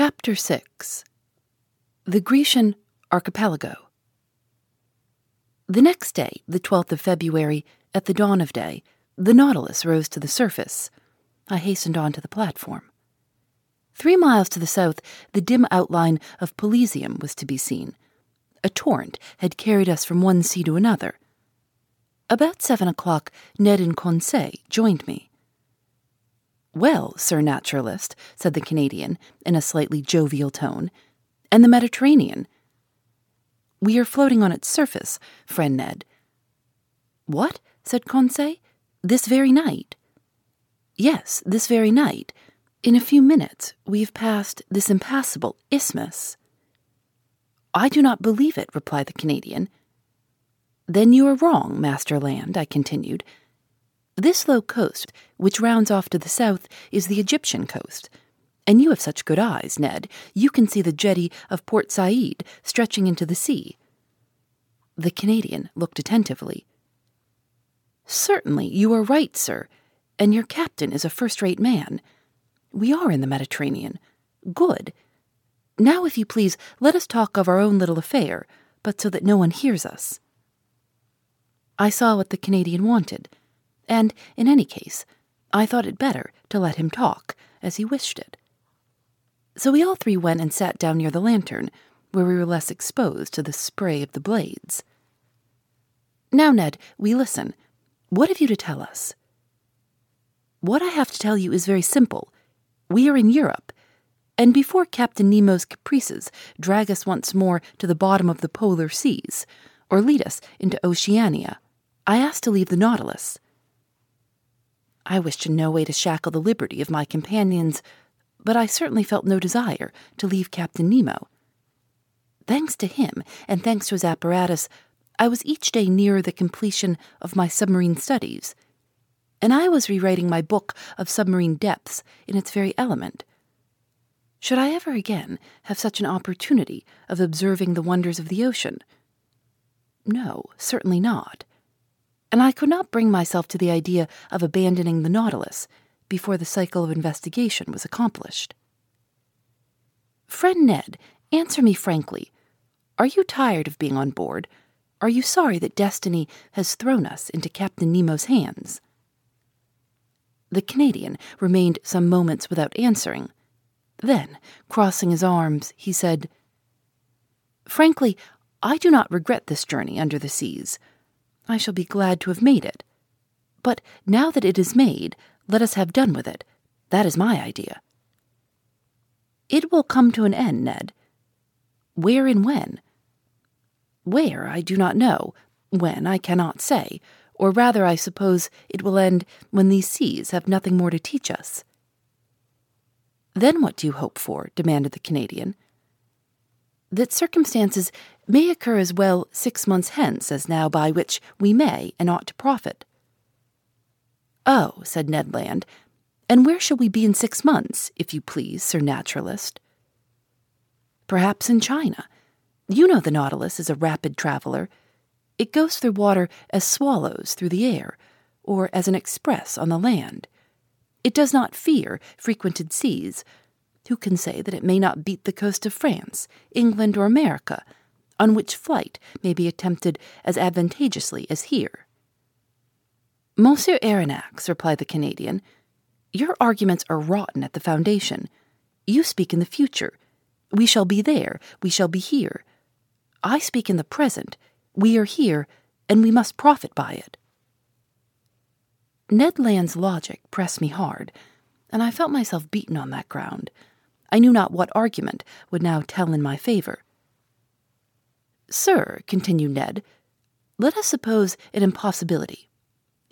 Chapter 6 The Grecian Archipelago. The next day, the 12th of February, at the dawn of day, the Nautilus rose to the surface. I hastened on to the platform. Three miles to the south, the dim outline of Pelusium was to be seen. A torrent had carried us from one sea to another. About seven o'clock, Ned and Conseil joined me. Well, Sir Naturalist, said the Canadian in a slightly jovial tone, and the Mediterranean. We are floating on its surface, friend Ned. What? said Conseil. This very night? Yes, this very night. In a few minutes, we have passed this impassable isthmus. I do not believe it, replied the Canadian. Then you are wrong, Master Land, I continued. This low coast, which rounds off to the south, is the Egyptian coast. And you have such good eyes, Ned. You can see the jetty of Port Said stretching into the sea. The Canadian looked attentively. Certainly, you are right, sir, and your captain is a first rate man. We are in the Mediterranean. Good. Now, if you please, let us talk of our own little affair, but so that no one hears us. I saw what the Canadian wanted, and, in any case, I thought it better to let him talk, as he wished it. So we all three went and sat down near the lantern, where we were less exposed to the spray of the blades. Now, Ned, we listen. What have you to tell us? What I have to tell you is very simple. We are in Europe, and before Captain Nemo's caprices drag us once more to the bottom of the polar seas, or lead us into Oceania, I ask to leave the Nautilus. I wished in no way to shackle the liberty of my companions, but I certainly felt no desire to leave Captain Nemo. Thanks to him, and thanks to his apparatus, I was each day nearer the completion of my submarine studies, and I was rewriting my book of submarine depths in its very element. Should I ever again have such an opportunity of observing the wonders of the ocean? No, certainly not. And I could not bring myself to the idea of abandoning the Nautilus before the cycle of investigation was accomplished. Friend Ned, answer me frankly. Are you tired of being on board? Are you sorry that destiny has thrown us into Captain Nemo's hands? The Canadian remained some moments without answering. Then, crossing his arms, he said, Frankly, I do not regret this journey under the seas. I shall be glad to have made it. But now that it is made, let us have done with it. That is my idea. It will come to an end, Ned. Where and when? Where, I do not know. When, I cannot say. Or rather, I suppose it will end when these seas have nothing more to teach us. Then what do you hope for? demanded the Canadian. That circumstances may occur as well six months hence as now by which we may and ought to profit. Oh, said Ned Land, and where shall we be in six months, if you please, Sir Naturalist? Perhaps in China. You know the Nautilus is a rapid traveler. It goes through water as swallows through the air, or as an express on the land. It does not fear frequented seas. Who can say that it may not beat the coast of France, England, or America, on which flight may be attempted as advantageously as here? Monsieur Aronnax, replied the Canadian, your arguments are rotten at the foundation. You speak in the future. We shall be there, we shall be here. I speak in the present. We are here, and we must profit by it. Ned Land's logic pressed me hard, and I felt myself beaten on that ground. I knew not what argument would now tell in my favor. Sir, continued Ned, let us suppose an impossibility.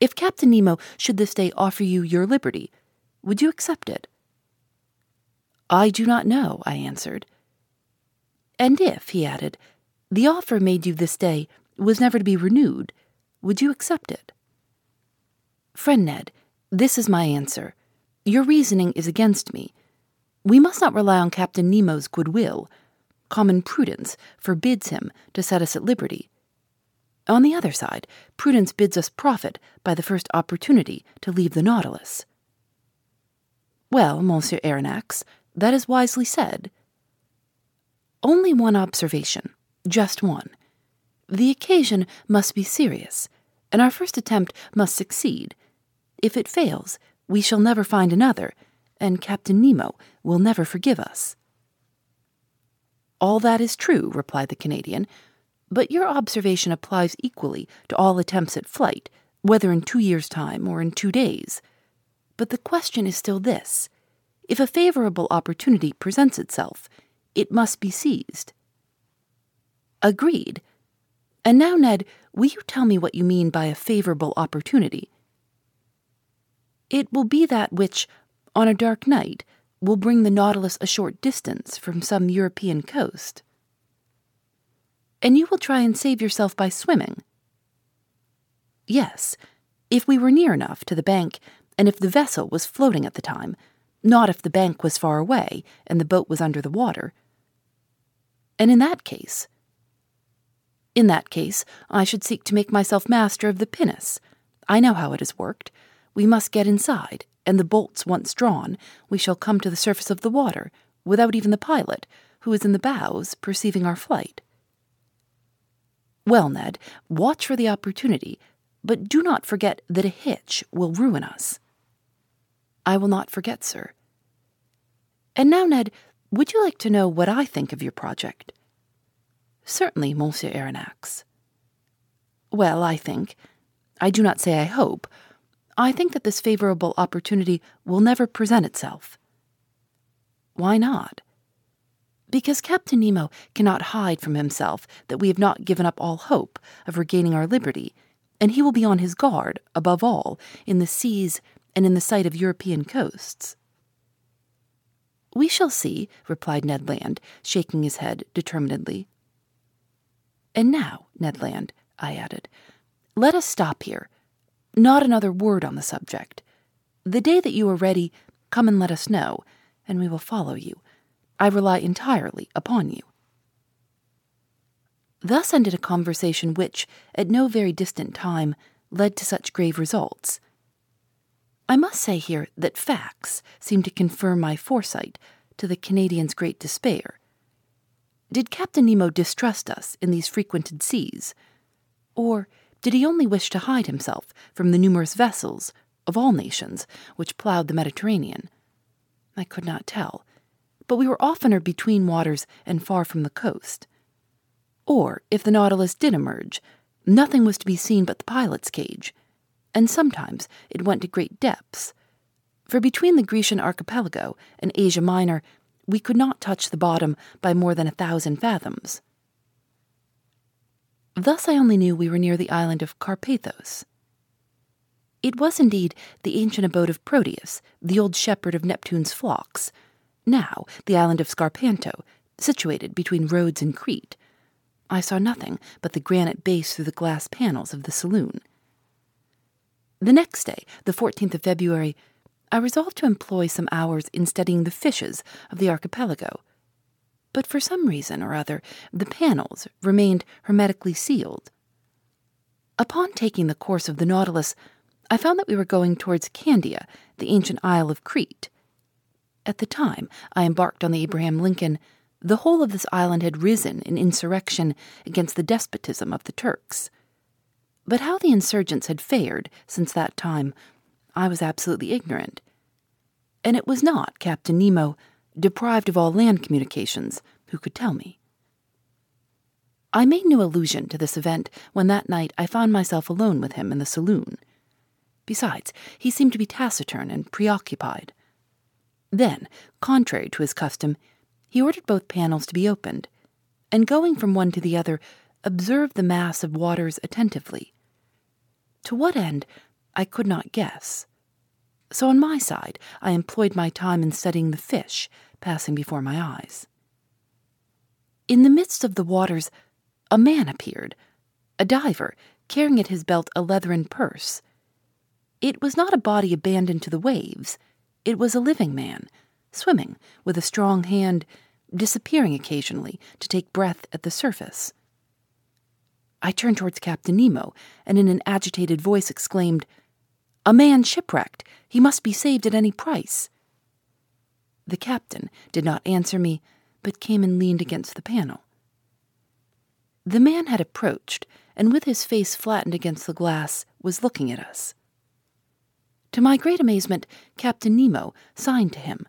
If Captain Nemo should this day offer you your liberty, would you accept it? I do not know, I answered. And if, he added, the offer made you this day was never to be renewed, would you accept it? Friend Ned, this is my answer. Your reasoning is against me. We must not rely on Captain Nemo's goodwill. Common prudence forbids him to set us at liberty. On the other side, prudence bids us profit by the first opportunity to leave the Nautilus. Well, Monsieur Aronnax, That is wisely said. Only one observation, just one. The occasion must be serious, and our first attempt must succeed. If it fails, we shall never find another, and Captain Nemo will never forgive us. All that is true, replied the Canadian, but your observation applies equally to all attempts at flight, whether in two years' time or in two days. But the question is still this if a favorable opportunity presents itself, it must be seized. Agreed. And now, Ned, will you tell me what you mean by a favorable opportunity? It will be that which, on a dark night, will bring the Nautilus a short distance from some European coast. And you will try and save yourself by swimming? Yes, if we were near enough to the bank and if the vessel was floating at the time, not if the bank was far away and the boat was under the water. And in that case, in that case, I should seek to make myself master of the pinnace. I know how it has worked. We must get inside, and the bolts once drawn, we shall come to the surface of the water, without even the pilot, who is in the bows, perceiving our flight. Well, Ned, watch for the opportunity, but do not forget that a hitch will ruin us. I will not forget, sir. And now, Ned, would you like to know what I think of your project? Certainly, Monsieur Aronnax. Well, I think, I do not say I hope, I think that this favorable opportunity will never present itself. Why not? Because Captain Nemo cannot hide from himself that we have not given up all hope of regaining our liberty and he will be on his guard, above all, in the seas and in the sight of European coasts. We shall see, replied Ned Land, shaking his head determinedly. And now, Ned Land, I added, let us stop here. Not another word on the subject. The day that you are ready, come and let us know, and we will follow you. I rely entirely upon you. Thus ended a conversation which, at no very distant time, led to such grave results. I must say here that facts seem to confirm my foresight, to the Canadian's great despair. Did Captain Nemo distrust us in these frequented seas? Or did he only wish to hide himself from the numerous vessels, of all nations, which ploughed the Mediterranean? I could not tell, but we were oftener between waters and far from the coast. Or, if the Nautilus did emerge, nothing was to be seen but the pilot's cage, and sometimes it went to great depths. For between the Grecian archipelago and Asia Minor, we could not touch the bottom by more than a thousand fathoms. Thus I only knew we were near the island of Carpathos. It was indeed the ancient abode of Proteus, the old shepherd of Neptune's flocks, now the island of Scarpanto, situated between Rhodes and Crete, I saw nothing but the granite base through the glass panels of the saloon. The next day, the 14th of February, I resolved to employ some hours in studying the fishes of the archipelago. But for some reason or other, the panels remained hermetically sealed. Upon taking the course of the Nautilus, I found that we were going towards Candia, the ancient isle of Crete. At the time I embarked on the Abraham Lincoln, the whole of this island had risen in insurrection against the despotism of the Turks. But how the insurgents had fared since that time, I was absolutely ignorant. And it was not Captain Nemo, deprived of all land communications, who could tell me. I made no allusion to this event when that night I found myself alone with him in the saloon. Besides, he seemed to be taciturn and preoccupied. Then, contrary to his custom, he ordered both panels to be opened, and going from one to the other, observed the mass of waters attentively. To what end, I could not guess. So on my side, I employed my time in studying the fish passing before my eyes. In the midst of the waters, a man appeared, a diver, carrying at his belt a leathern purse. It was not a body abandoned to the waves, it was a living man, swimming with a strong hand disappearing occasionally to take breath at the surface. I turned towards Captain Nemo and in an agitated voice exclaimed, A man shipwrecked! He must be saved at any price! The captain did not answer me, but came and leaned against the panel. The man had approached, and with his face flattened against the glass, was looking at us. To my great amazement, Captain Nemo signed to him.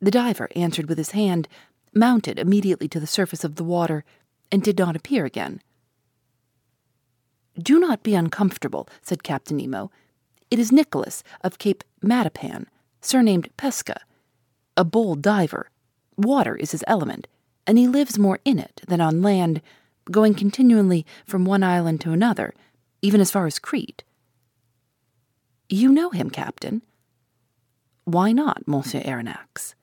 The diver answered with his hand, mounted immediately to the surface of the water, and did not appear again. Do not be uncomfortable, said Captain Nemo. It is Nicholas of Cape Matapan, surnamed Pesca, a bold diver. Water is his element, and he lives more in it than on land, going continually from one island to another, even as far as Crete. You know him, Captain. Why not, Monsieur Aronnax?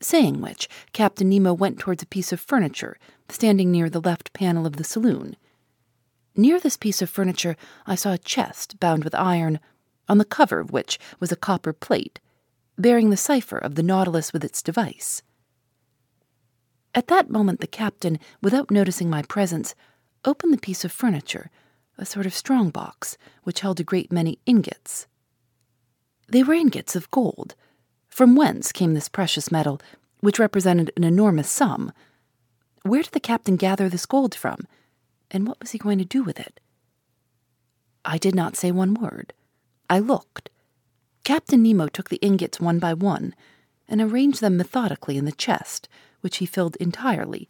Saying which, Captain Nemo went towards a piece of furniture standing near the left panel of the saloon. Near this piece of furniture, I saw a chest bound with iron, on the cover of which was a copper plate, bearing the cipher of the Nautilus with its device. At that moment, the captain, without noticing my presence, opened the piece of furniture, a sort of strong box, which held a great many ingots. They were ingots of gold. From whence came this precious metal, which represented an enormous sum? Where did the captain gather this gold from? And what was he going to do with it? I did not say one word. I looked. Captain Nemo took the ingots one by one and arranged them methodically in the chest, which he filled entirely.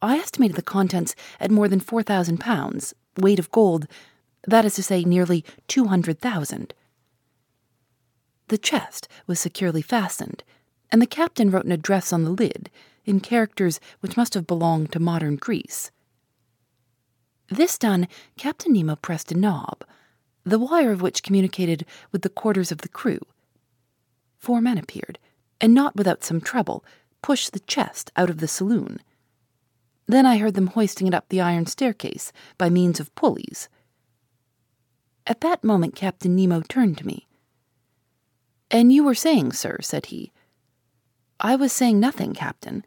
I estimated the contents at more than four thousand pounds, weight of gold, that is to say, nearly two hundred thousand. The chest was securely fastened, and the captain wrote an address on the lid in characters which must have belonged to modern Greece. This done, Captain Nemo pressed a knob, the wire of which communicated with the quarters of the crew. Four men appeared, and not without some trouble, pushed the chest out of the saloon. Then I heard them hoisting it up the iron staircase by means of pulleys. At that moment, Captain Nemo turned to me. And you were saying, sir, said he. I was saying nothing, Captain.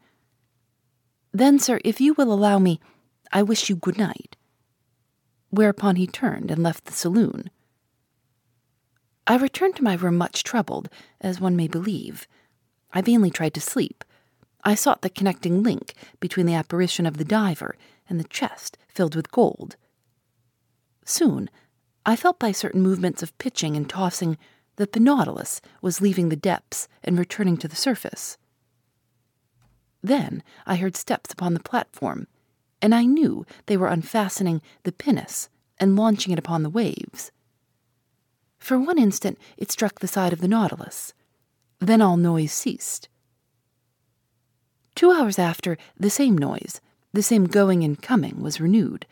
Then, sir, if you will allow me, I wish you good night whereupon he turned and left the saloon. I returned to my room much troubled, as one may believe. I vainly tried to sleep. I sought the connecting link between the apparition of the diver and the chest filled with gold. Soon, I felt by certain movements of pitching and tossing that the Nautilus was leaving the depths and returning to the surface. Then I heard steps upon the platform and I knew they were unfastening the pinnace and launching it upon the waves. For one instant it struck the side of the Nautilus. Then all noise ceased. Two hours after, the same noise, the same going and coming, was renewed.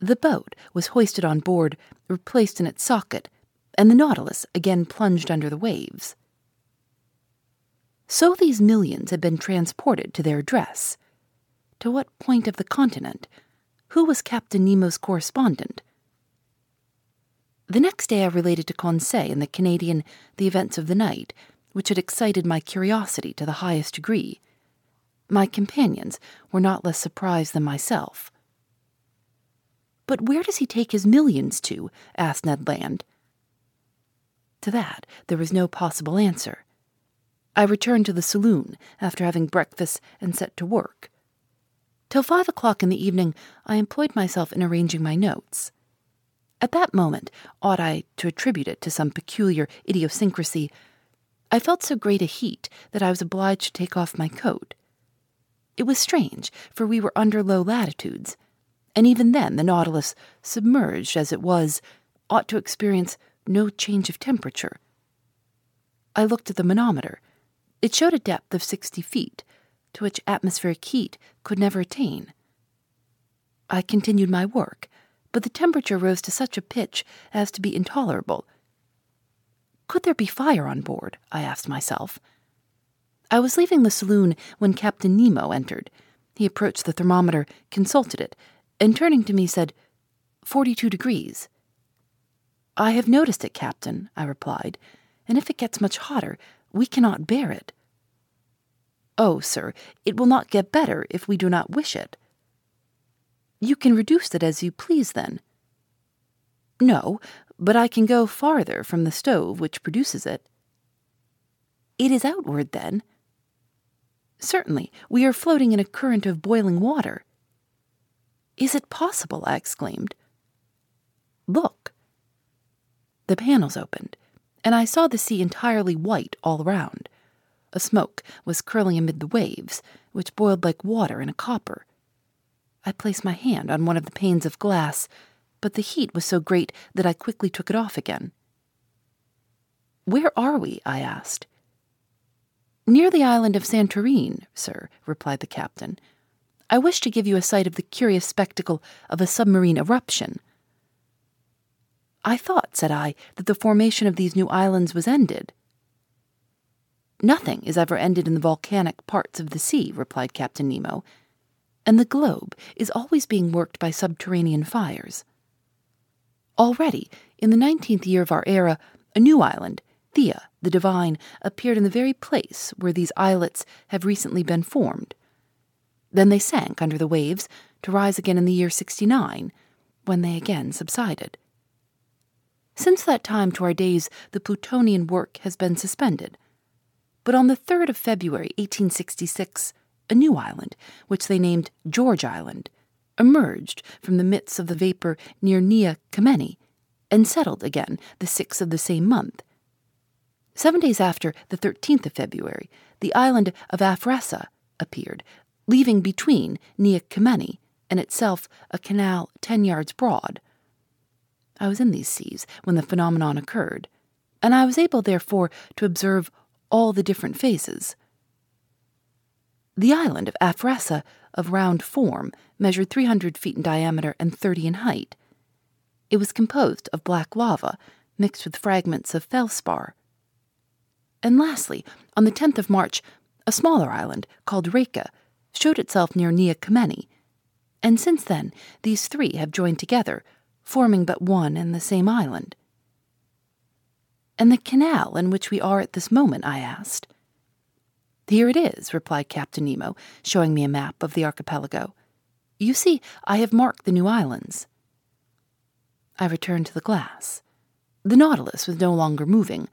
The boat was hoisted on board, replaced in its socket, and the Nautilus again plunged under the waves. So these millions had been transported to their address. To what point of the continent? Who was Captain Nemo's correspondent? The next day I related to Conseil and the Canadian the events of the night, which had excited my curiosity to the highest degree. My companions were not less surprised than myself. But where does he take his millions to? asked Ned Land. To that there was no possible answer. I returned to the saloon after having breakfast and set to work. Till five o'clock in the evening, I employed myself in arranging my notes. At that moment, ought I to attribute it to some peculiar idiosyncrasy, I felt so great a heat that I was obliged to take off my coat. It was strange, for we were under low latitudes, and even then the Nautilus, submerged as it was, ought to experience no change of temperature. I looked at the manometer. It showed a depth of sixty feet, to which atmospheric heat could never attain. I continued my work, but the temperature rose to such a pitch as to be intolerable. Could there be fire on board? I asked myself. I was leaving the saloon when Captain Nemo entered. He approached the thermometer, consulted it, and turning to me said, Forty-two degrees. I have noticed it, Captain, I replied, and if it gets much hotter, we cannot bear it. Oh, sir, it will not get better if we do not wish it. You can reduce it as you please, then. No, but I can go farther from the stove which produces it. It is outward, then? Certainly, we are floating in a current of boiling water. Is it possible? I exclaimed. Look. The panels opened, and I saw the sea entirely white all around. A smoke was curling amid the waves, which boiled like water in a copper. I placed my hand on one of the panes of glass, but the heat was so great that I quickly took it off again. Where are we? I asked. Near the island of Santorin, sir, replied the captain. I wish to give you a sight of the curious spectacle of a submarine eruption. I thought, said I, that the formation of these new islands was ended. Nothing is ever ended in the volcanic parts of the sea, replied Captain Nemo, and the globe is always being worked by subterranean fires. Already, in the nineteenth year of our era, a new island, Thea, the divine, appeared in the very place where these islets have recently been formed. Then they sank under the waves to rise again in the year 69, when they again subsided. Since that time to our days, the Plutonian work has been suspended, but on the 3rd of February, 1866, a new island, which they named George Island, emerged from the midst of the vapor near Nea Kameni and settled again the 6th of the same month. Seven days after, the 13th of February, the island of Aphroessa appeared, leaving between Nea Kameni and itself a canal ten yards broad. I was in these seas when the phenomenon occurred, and I was able, therefore, to observe all the different phases. The island of Aphroessa, of round form, measured 300 feet in diameter and 30 in height. It was composed of black lava mixed with fragments of felspar. And lastly, on the 10th of March, a smaller island called Reka showed itself near Nea Kamenni, and since then these three have joined together, forming but one and the same island. And the canal in which we are at this moment? I asked. Here it is, replied Captain Nemo, showing me a map of the archipelago. You see, I have marked the new islands. I returned to the glass. The Nautilus was no longer moving.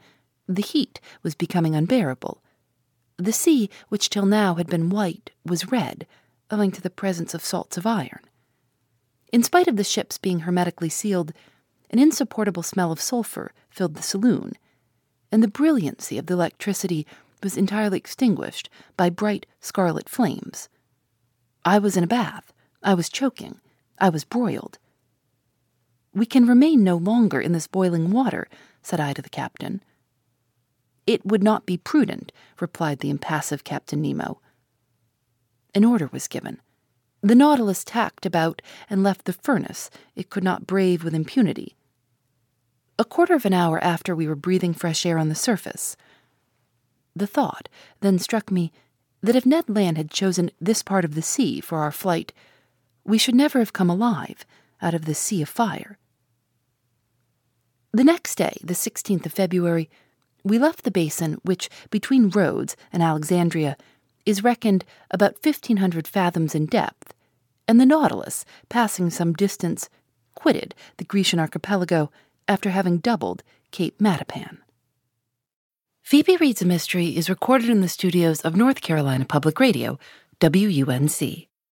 The heat was becoming unbearable. The sea, which till now had been white, was red, owing to the presence of salts of iron. In spite of the ships being hermetically sealed, an insupportable smell of sulfur filled the saloon, and the brilliancy of the electricity was entirely extinguished by bright scarlet flames. I was in a bath. I was choking. I was broiled. We can remain no longer in this boiling water, said I to the captain. It would not be prudent, replied the impassive Captain Nemo. An order was given. The Nautilus tacked about and left the furnace it could not brave with impunity. A quarter of an hour after we were breathing fresh air on the surface. The thought then struck me that if Ned Land had chosen this part of the sea for our flight, we should never have come alive out of this sea of fire. The next day, the 16th of February, we left the basin which, between Rhodes and Alexandria, is reckoned about 1,500 fathoms in depth, and the Nautilus, passing some distance, quitted the Grecian archipelago after having doubled Cape Matapan. Phoebe Reads a Mystery is recorded in the studios of North Carolina Public Radio, WUNC.